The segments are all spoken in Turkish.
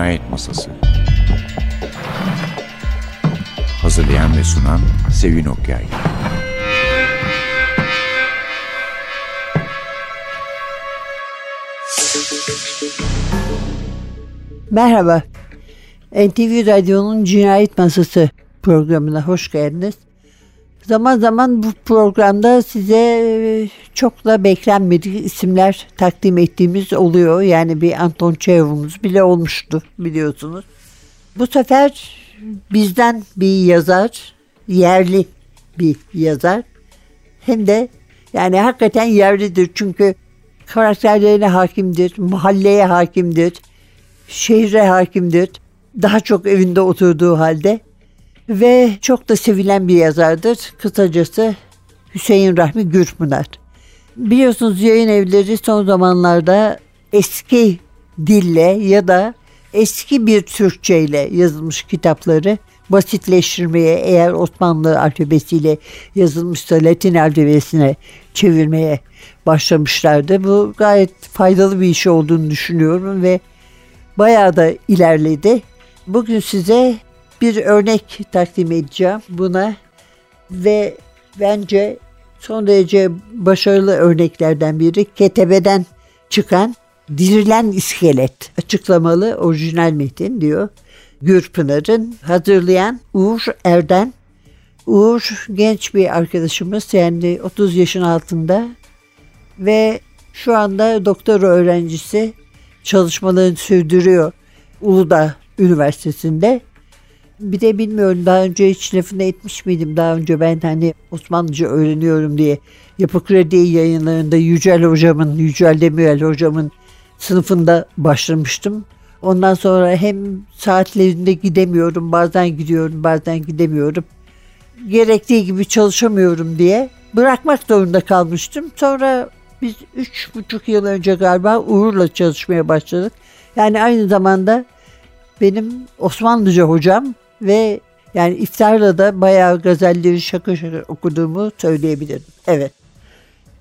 Cinayet Masası Hazırlayan ve sunan Sevin Okyay Merhaba. NTV Radyo'nun Cinayet Masası programına hoş geldiniz. Zaman zaman bu programda size e, çok da beklenmedik isimler takdim ettiğimiz oluyor. Yani bir Anton Çehov'umuz bile olmuştu biliyorsunuz. Bu sefer bizden bir yazar, yerli bir yazar. Hem de yani hakikaten yerlidir çünkü karakterlerine hakimdir, mahalleye hakimdir, şehre hakimdir. Daha çok evinde oturduğu halde ve çok da sevilen bir yazardır. Kısacası Hüseyin Rahmi Gürpınar. Biliyorsunuz yayın evleri son zamanlarda eski dille ya da eski bir Türkçe ile yazılmış kitapları basitleştirmeye eğer Osmanlı alfabesiyle yazılmışsa Latin alfabesine çevirmeye başlamışlardı. Bu gayet faydalı bir iş olduğunu düşünüyorum ve bayağı da ilerledi. Bugün size bir örnek takdim edeceğim buna ve bence son derece başarılı örneklerden biri Ketebe'den çıkan Dirilen iskelet açıklamalı orijinal metin diyor. Gürpınar'ın hazırlayan Uğur Erden. Uğur genç bir arkadaşımız yani 30 yaşın altında ve şu anda doktora öğrencisi çalışmalarını sürdürüyor Uludağ Üniversitesi'nde. Bir de bilmiyorum daha önce hiç lafını etmiş miydim? Daha önce ben hani Osmanlıca öğreniyorum diye Yapı Kredi yayınlarında Yücel hocamın, Yücel Demirel hocamın sınıfında başlamıştım. Ondan sonra hem saatlerinde gidemiyorum, bazen gidiyorum, bazen gidemiyorum. Gerektiği gibi çalışamıyorum diye bırakmak zorunda kalmıştım. Sonra biz üç buçuk yıl önce galiba Uğur'la çalışmaya başladık. Yani aynı zamanda benim Osmanlıca hocam ve yani iftarla da bayağı gazelleri şaka şaka okuduğumu söyleyebilirim. Evet.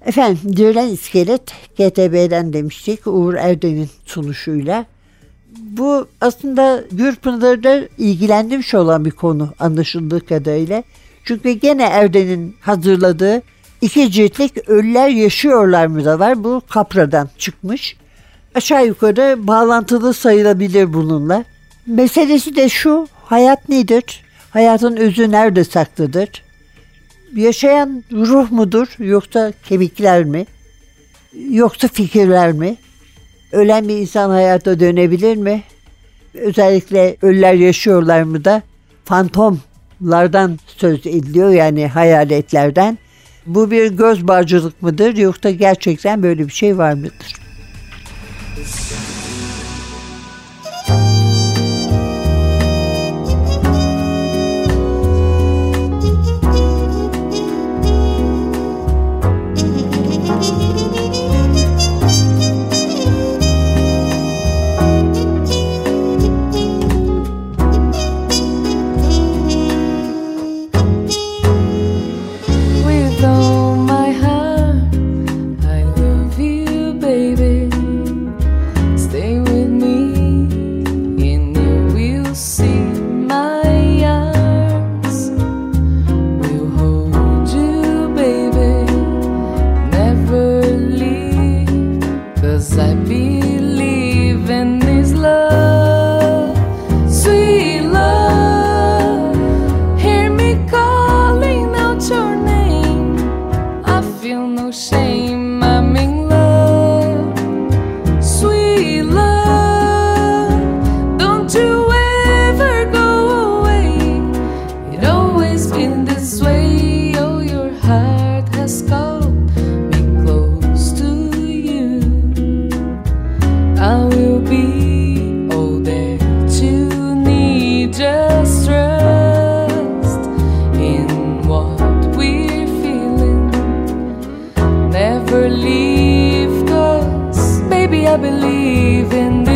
Efendim Dirilen İskelet GTB'den demiştik Uğur Erdem'in sunuşuyla. Bu aslında Gürpınar'da ilgilendirmiş olan bir konu anlaşıldığı kadarıyla. Çünkü gene Erden'in hazırladığı iki ciltlik Ölüler Yaşıyorlar mı da var. Bu Kapra'dan çıkmış. Aşağı yukarı bağlantılı sayılabilir bununla. Meselesi de şu, hayat nedir? Hayatın özü nerede saklıdır? Yaşayan ruh mudur yoksa kemikler mi? Yoksa fikirler mi? Ölen bir insan hayata dönebilir mi? Özellikle ölüler yaşıyorlar mı da fantomlardan söz ediliyor yani hayaletlerden. Bu bir göz bağcılık mıdır yoksa gerçekten böyle bir şey var mıdır? cause I é believe in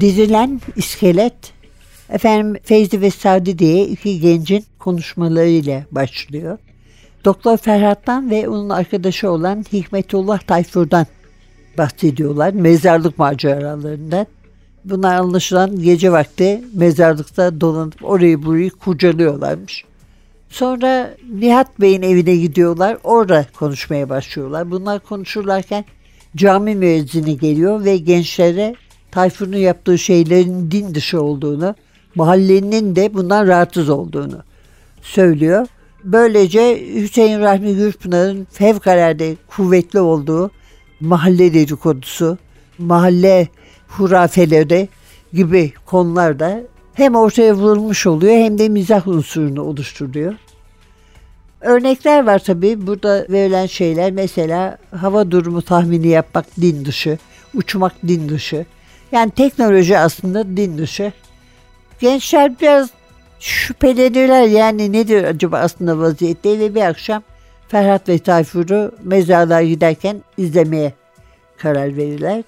Dizilen iskelet efendim Feyzi ve Sadi diye iki gencin konuşmalarıyla başlıyor. Doktor Ferhat'tan ve onun arkadaşı olan Hikmetullah Tayfur'dan bahsediyorlar mezarlık maceralarından. Bunlar anlaşılan gece vakti mezarlıkta dolanıp orayı burayı kurcalıyorlarmış. Sonra Nihat Bey'in evine gidiyorlar. Orada konuşmaya başlıyorlar. Bunlar konuşurlarken cami müezzini geliyor ve gençlere Tayfur'un yaptığı şeylerin din dışı olduğunu, mahallenin de bundan rahatsız olduğunu söylüyor. Böylece Hüseyin Rahmi Gürpınar'ın fevkalade kuvvetli olduğu mahalle dedikodusu, mahalle hurafeleri gibi konularda hem ortaya vurulmuş oluyor hem de mizah unsurunu oluşturuyor. Örnekler var tabii. Burada verilen şeyler mesela hava durumu tahmini yapmak din dışı, uçmak din dışı. Yani teknoloji aslında din dışı. Gençler biraz şüpheleniyorlar yani nedir acaba aslında vaziyette ve bir akşam Ferhat ve Tayfur'u mezarlığa giderken izlemeye karar verirler.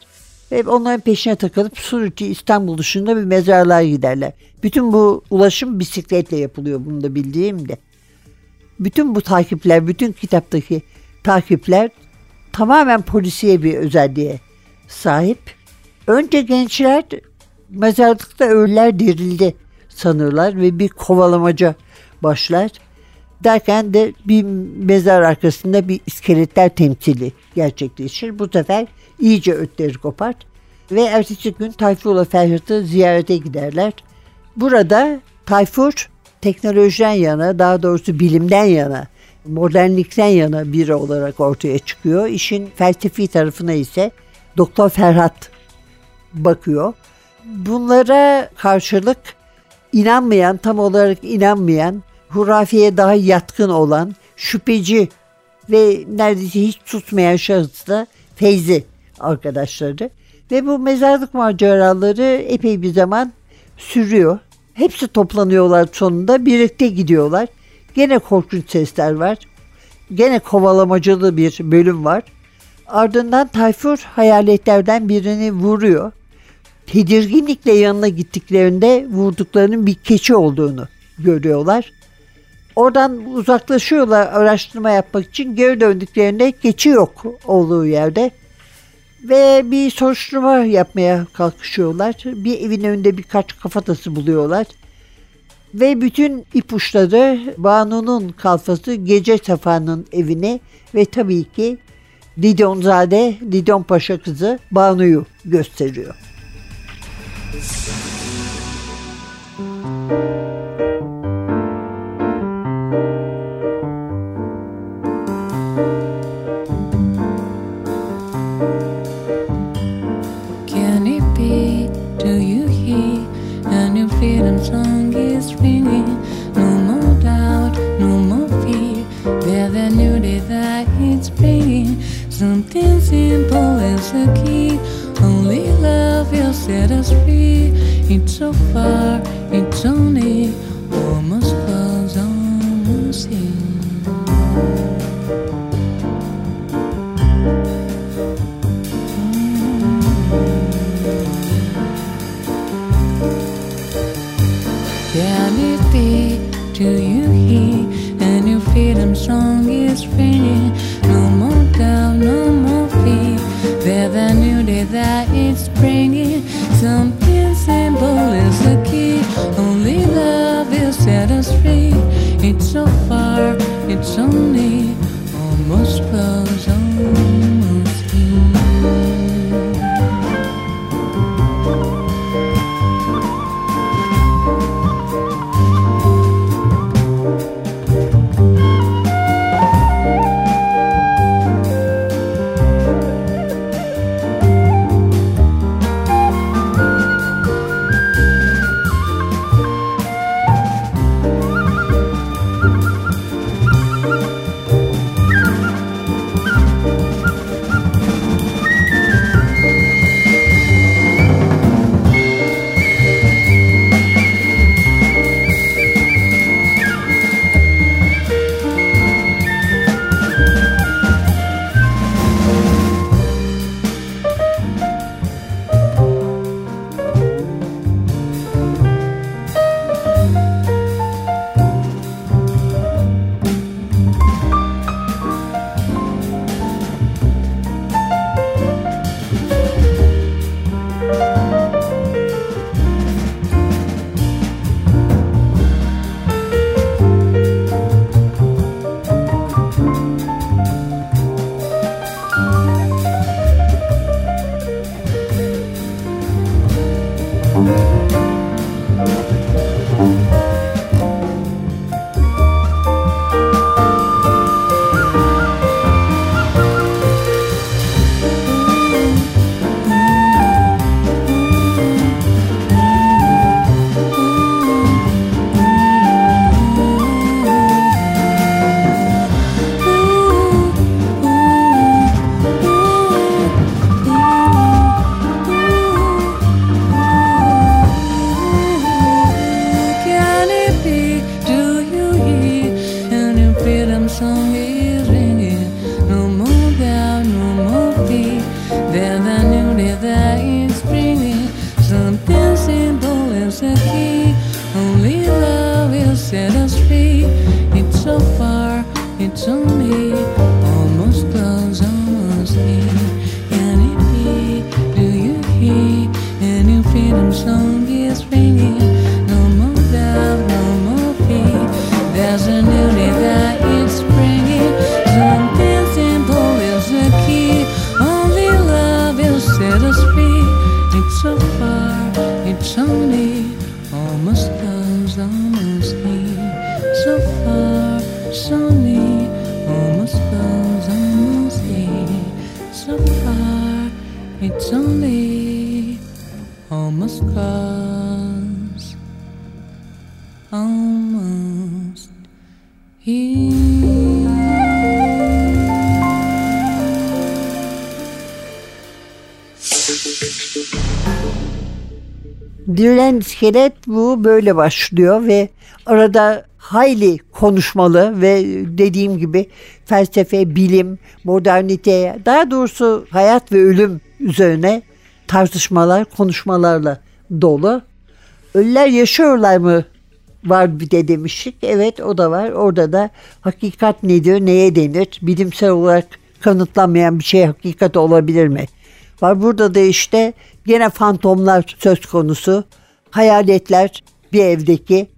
Ve onların peşine takılıp Suruçi İstanbul dışında bir mezarlığa giderler. Bütün bu ulaşım bisikletle yapılıyor bunu da bildiğim de. Bütün bu takipler, bütün kitaptaki takipler tamamen polisiye bir özelliğe sahip. Önce gençler mezarlıkta ölüler dirildi sanırlar ve bir kovalamaca başlar. Derken de bir mezar arkasında bir iskeletler temsili gerçekleşir. Bu sefer iyice ötleri kopar ve ertesi gün Tayfur'la Ferhat'ı ziyarete giderler. Burada Tayfur teknolojiden yana, daha doğrusu bilimden yana, modernlikten yana biri olarak ortaya çıkıyor. İşin felsefi tarafına ise Doktor Ferhat bakıyor. Bunlara karşılık inanmayan, tam olarak inanmayan, hurafeye daha yatkın olan, şüpheci ve neredeyse hiç tutmayan şahıs da Feyzi arkadaşları. Ve bu mezarlık maceraları epey bir zaman sürüyor. Hepsi toplanıyorlar sonunda birlikte gidiyorlar. Gene korkunç sesler var. Gene kovalamacılı bir bölüm var. Ardından Tayfur hayaletlerden birini vuruyor tedirginlikle yanına gittiklerinde vurduklarının bir keçi olduğunu görüyorlar. Oradan uzaklaşıyorlar araştırma yapmak için. Geri döndüklerinde keçi yok olduğu yerde. Ve bir soruşturma yapmaya kalkışıyorlar. Bir evin önünde birkaç kafatası buluyorlar. Ve bütün ipuçları Banu'nun kalfası Gece Safa'nın evini ve tabii ki Didonzade, Didon Paşa kızı Banu'yu gösteriyor. Eu thank you to me. Dirilen iskelet bu böyle başlıyor ve arada hayli konuşmalı ve dediğim gibi felsefe, bilim, modernite, daha doğrusu hayat ve ölüm üzerine tartışmalar, konuşmalarla dolu. Ölüler yaşıyorlar mı var bir de demiştik. Evet o da var. Orada da hakikat nedir, neye denir? Bilimsel olarak kanıtlanmayan bir şey hakikat olabilir mi? Var burada da işte Yine fantomlar söz konusu. Hayaletler bir evdeki.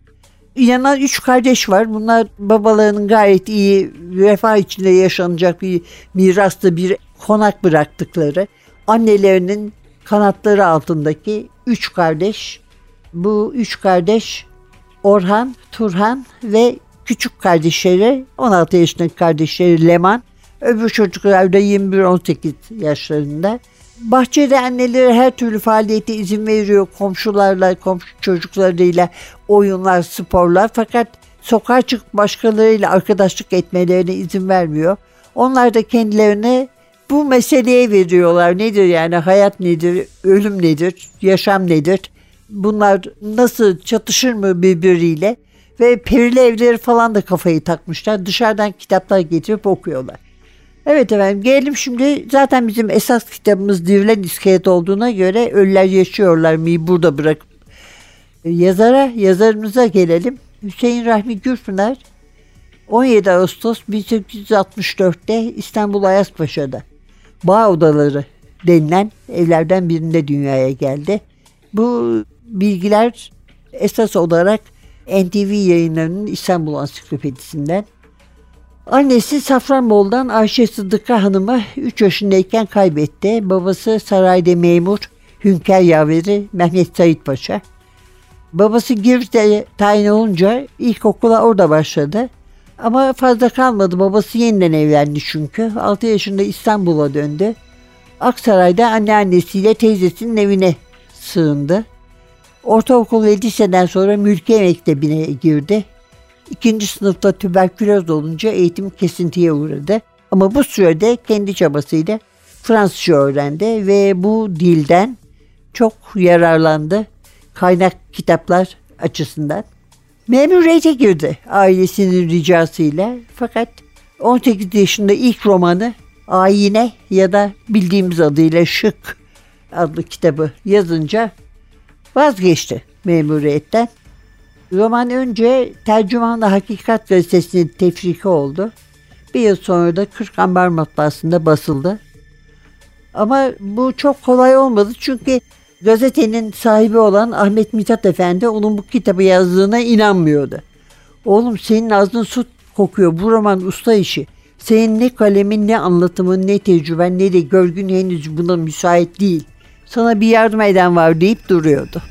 İnanan üç kardeş var. Bunlar babalarının gayet iyi, refah içinde yaşanacak bir miraslı bir konak bıraktıkları. Annelerinin kanatları altındaki üç kardeş. Bu üç kardeş Orhan, Turhan ve küçük kardeşleri 16 yaşındaki kardeşleri Leman. Öbür çocuklar da 21-18 yaşlarında. Bahçede anneleri her türlü faaliyete izin veriyor. Komşularla, komşu çocuklarıyla oyunlar, sporlar. Fakat sokağa çıkıp başkalarıyla arkadaşlık etmelerine izin vermiyor. Onlar da kendilerine bu meseleye veriyorlar. Nedir yani hayat nedir, ölüm nedir, yaşam nedir? Bunlar nasıl çatışır mı birbiriyle? Ve perili evleri falan da kafayı takmışlar. Dışarıdan kitaplar getirip okuyorlar. Evet efendim gelelim şimdi zaten bizim esas kitabımız Dirilen İskelet olduğuna göre Ölüler Yaşıyorlar mı burada bırakıp yazara yazarımıza gelelim. Hüseyin Rahmi Gürpınar 17 Ağustos 1864'te İstanbul Ayaspaşa'da Bağ Odaları denilen evlerden birinde dünyaya geldi. Bu bilgiler esas olarak NTV yayınlarının İstanbul Ansiklopedisinden Annesi Safranbolu'dan Ayşe Sıddıka Hanım'ı 3 yaşındayken kaybetti. Babası sarayda memur Hünkar Yaveri Mehmet Said Paşa. Babası Girit'e tayin olunca ilkokula orada başladı. Ama fazla kalmadı. Babası yeniden evlendi çünkü. 6 yaşında İstanbul'a döndü. Aksaray'da anneannesiyle teyzesinin evine sığındı. Ortaokul ve liseden sonra Mülkiye Mektebi'ne girdi. İkinci sınıfta tüberküloz olunca eğitim kesintiye uğradı. Ama bu sürede kendi çabasıyla Fransızca öğrendi ve bu dilden çok yararlandı kaynak kitaplar açısından. Memuriyete girdi ailesinin ricasıyla fakat 18 yaşında ilk romanı Ayine ya da bildiğimiz adıyla Şık adlı kitabı yazınca vazgeçti memuriyetten. Roman önce Tercümanla Hakikat gazetesinin tefriki oldu. Bir yıl sonra da Kırk Ambar matbaasında basıldı. Ama bu çok kolay olmadı çünkü gazetenin sahibi olan Ahmet Mithat Efendi onun bu kitabı yazdığına inanmıyordu. Oğlum senin ağzın su kokuyor bu roman usta işi. Senin ne kalemin ne anlatımın ne tecrüben ne de görgün henüz buna müsait değil. Sana bir yardım eden var deyip duruyordu.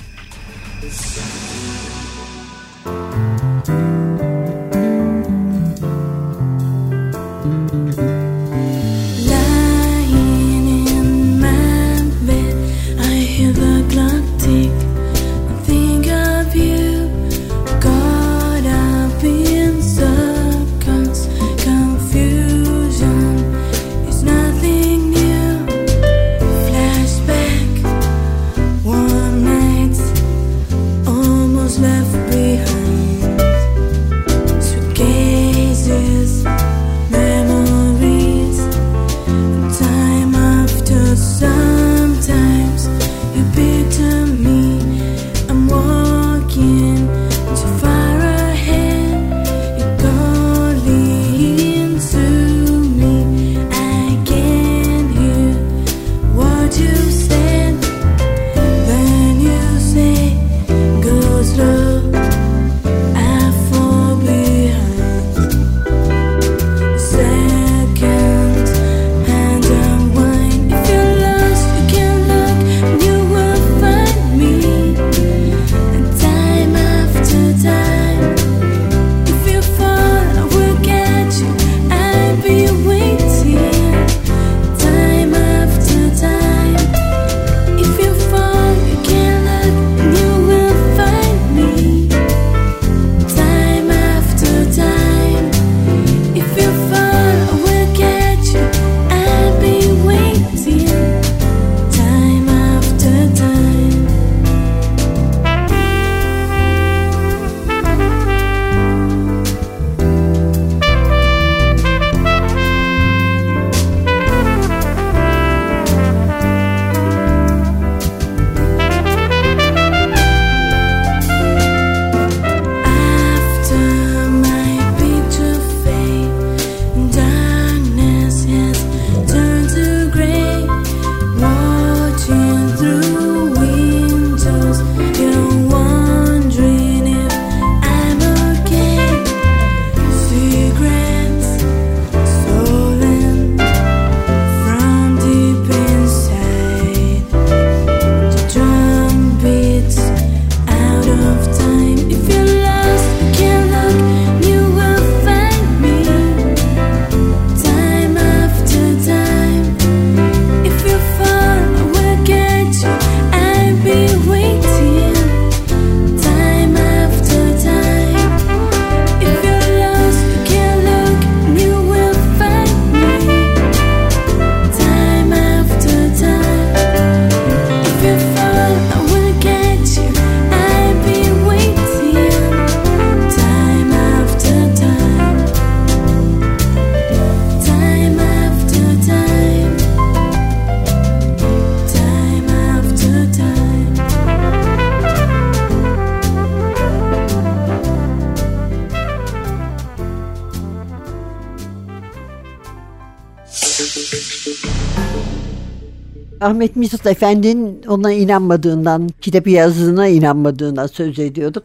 Ahmet Mithat Efendi'nin ona inanmadığından, kitabı yazdığına inanmadığından söz ediyorduk.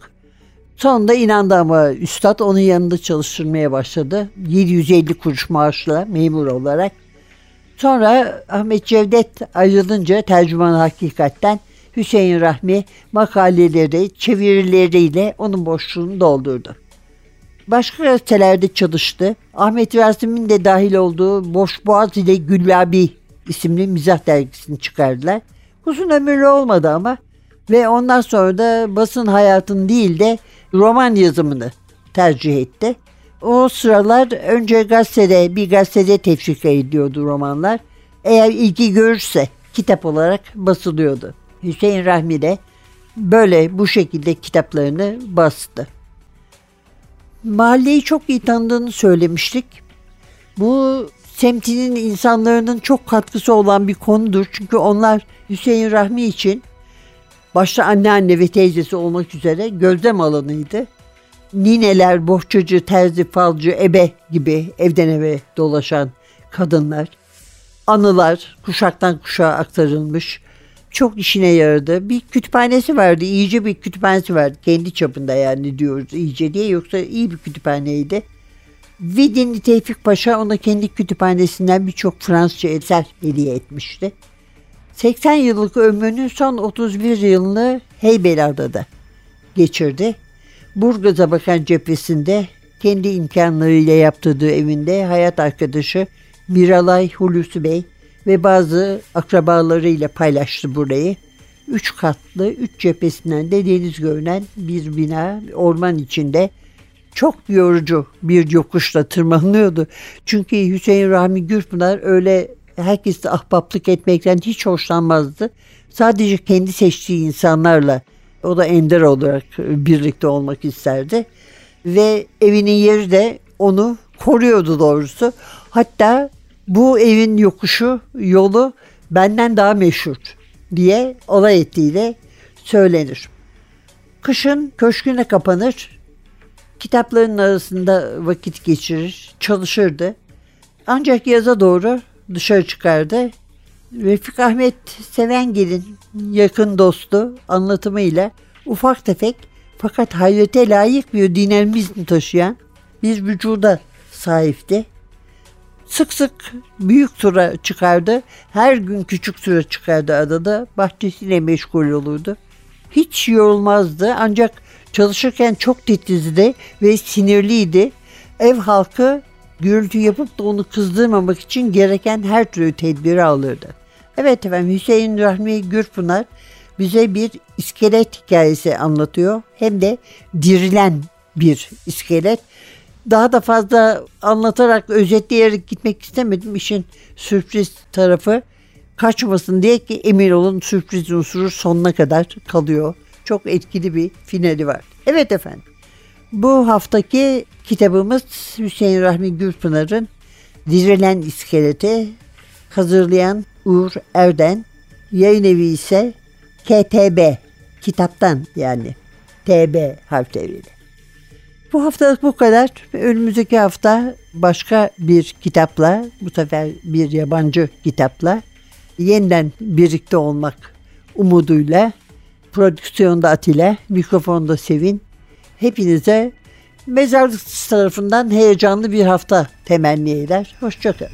Sonunda inandı ama üstad onun yanında çalıştırmaya başladı. 750 kuruş maaşla memur olarak. Sonra Ahmet Cevdet ayrılınca tercüman hakikatten Hüseyin Rahmi makaleleri, çevirileriyle onun boşluğunu doldurdu. Başka gazetelerde çalıştı. Ahmet Rasim'in de dahil olduğu Boş Boğaz ile Güllabi isimli mizah dergisini çıkardılar. Uzun ömürlü olmadı ama ve ondan sonra da basın hayatını değil de roman yazımını tercih etti. O sıralar önce gazetede bir gazetede tefrika ediyordu romanlar. Eğer ilgi görürse kitap olarak basılıyordu. Hüseyin Rahmi de böyle bu şekilde kitaplarını bastı. Mahalleyi çok iyi tanıdığını söylemiştik. Bu semtinin insanların çok katkısı olan bir konudur. Çünkü onlar Hüseyin Rahmi için başta anneanne ve teyzesi olmak üzere gözlem alanıydı. Nineler, bohçacı, terzi, falcı, ebe gibi evden eve dolaşan kadınlar, anılar kuşaktan kuşağa aktarılmış. Çok işine yaradı. Bir kütüphanesi vardı, iyice bir kütüphanesi vardı. Kendi çapında yani diyoruz iyice diye yoksa iyi bir kütüphaneydi. Vidinli Tevfik Paşa ona kendi kütüphanesinden birçok Fransızca eser hediye etmişti. 80 yıllık ömrünün son 31 yılını Heybeliada'da geçirdi. Burgaz'a bakan cephesinde kendi imkanlarıyla yaptırdığı evinde hayat arkadaşı Miralay Hulusi Bey ve bazı akrabalarıyla paylaştı burayı. Üç katlı, üç cephesinden de deniz görünen bir bina orman içinde çok yorucu bir yokuşla tırmanıyordu. Çünkü Hüseyin Rahmi Gürpınar öyle herkesle ahbaplık etmekten hiç hoşlanmazdı. Sadece kendi seçtiği insanlarla o da ender olarak birlikte olmak isterdi. Ve evinin yeri de onu koruyordu doğrusu. Hatta bu evin yokuşu, yolu benden daha meşhur diye olay ettiğiyle söylenir. Kışın köşküne kapanır, kitapların arasında vakit geçirir, çalışırdı. Ancak yaza doğru dışarı çıkardı. Refik Ahmet Sevengil'in yakın dostu anlatımıyla ufak tefek fakat hayrete layık bir dinamizm taşıyan bir vücuda sahipti. Sık sık büyük tura çıkardı. Her gün küçük tura çıkardı adada. Bahçesiyle meşgul olurdu. Hiç yorulmazdı ancak çalışırken çok titizdi ve sinirliydi. Ev halkı gürültü yapıp da onu kızdırmamak için gereken her türlü tedbiri alırdı. Evet efendim Hüseyin Rahmi Gürpınar bize bir iskelet hikayesi anlatıyor. Hem de dirilen bir iskelet. Daha da fazla anlatarak özetleyerek gitmek istemedim. İşin sürpriz tarafı kaçmasın diye ki emin olun sürpriz unsuru sonuna kadar kalıyor. Çok etkili bir finali var. Evet efendim. Bu haftaki kitabımız Hüseyin Rahmi Gürpınar'ın Dirilen İskeleti hazırlayan Uğur Erden, yayın evi ise KTB, kitaptan yani TB harfleriyle. Bu haftalık bu kadar. Önümüzdeki hafta başka bir kitapla, bu sefer bir yabancı kitapla yeniden birlikte olmak umuduyla prodüksiyonda Atilla, mikrofonda Sevin. Hepinize mezarlık tarafından heyecanlı bir hafta temenni eder. Hoşçakalın.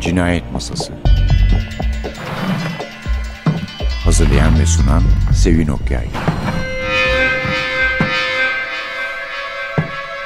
Cinayet Masası Hazırlayan ve sunan Sevin Okyay